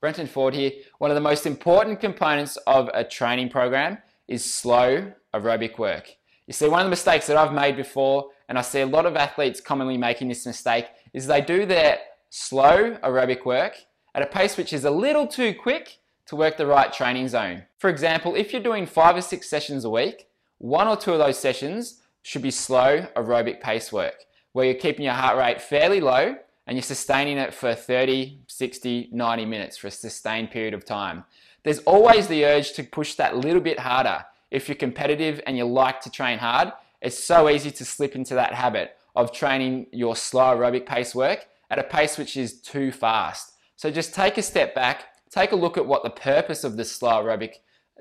Brenton Ford here. One of the most important components of a training program is slow aerobic work. You see, one of the mistakes that I've made before, and I see a lot of athletes commonly making this mistake, is they do their slow aerobic work at a pace which is a little too quick to work the right training zone. For example, if you're doing five or six sessions a week, one or two of those sessions should be slow aerobic pace work, where you're keeping your heart rate fairly low and you're sustaining it for 30, 60, 90 minutes for a sustained period of time. There's always the urge to push that little bit harder. If you're competitive and you like to train hard, it's so easy to slip into that habit of training your slow aerobic pace work at a pace which is too fast. So just take a step back, take a look at what the purpose of the slow aerobic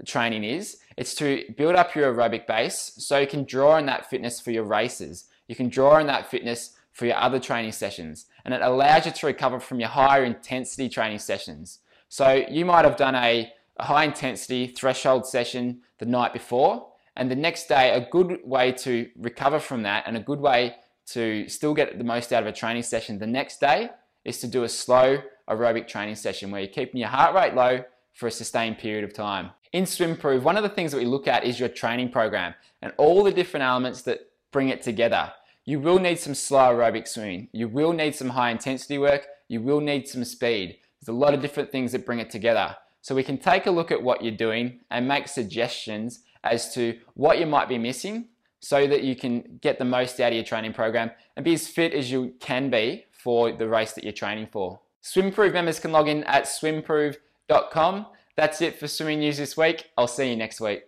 training is. It's to build up your aerobic base so you can draw on that fitness for your races. You can draw on that fitness for your other training sessions and it allows you to recover from your higher intensity training sessions. So you might have done a, a high intensity threshold session the night before and the next day a good way to recover from that and a good way to still get the most out of a training session the next day is to do a slow aerobic training session where you're keeping your heart rate low for a sustained period of time. In SwimProve, one of the things that we look at is your training program and all the different elements that bring it together. You will need some slow aerobic swimming. You will need some high intensity work. You will need some speed. There's a lot of different things that bring it together. So we can take a look at what you're doing and make suggestions as to what you might be missing so that you can get the most out of your training program and be as fit as you can be for the race that you're training for. SwimProve members can log in at swimprove.com. That's it for swimming news this week. I'll see you next week.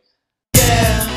Yeah.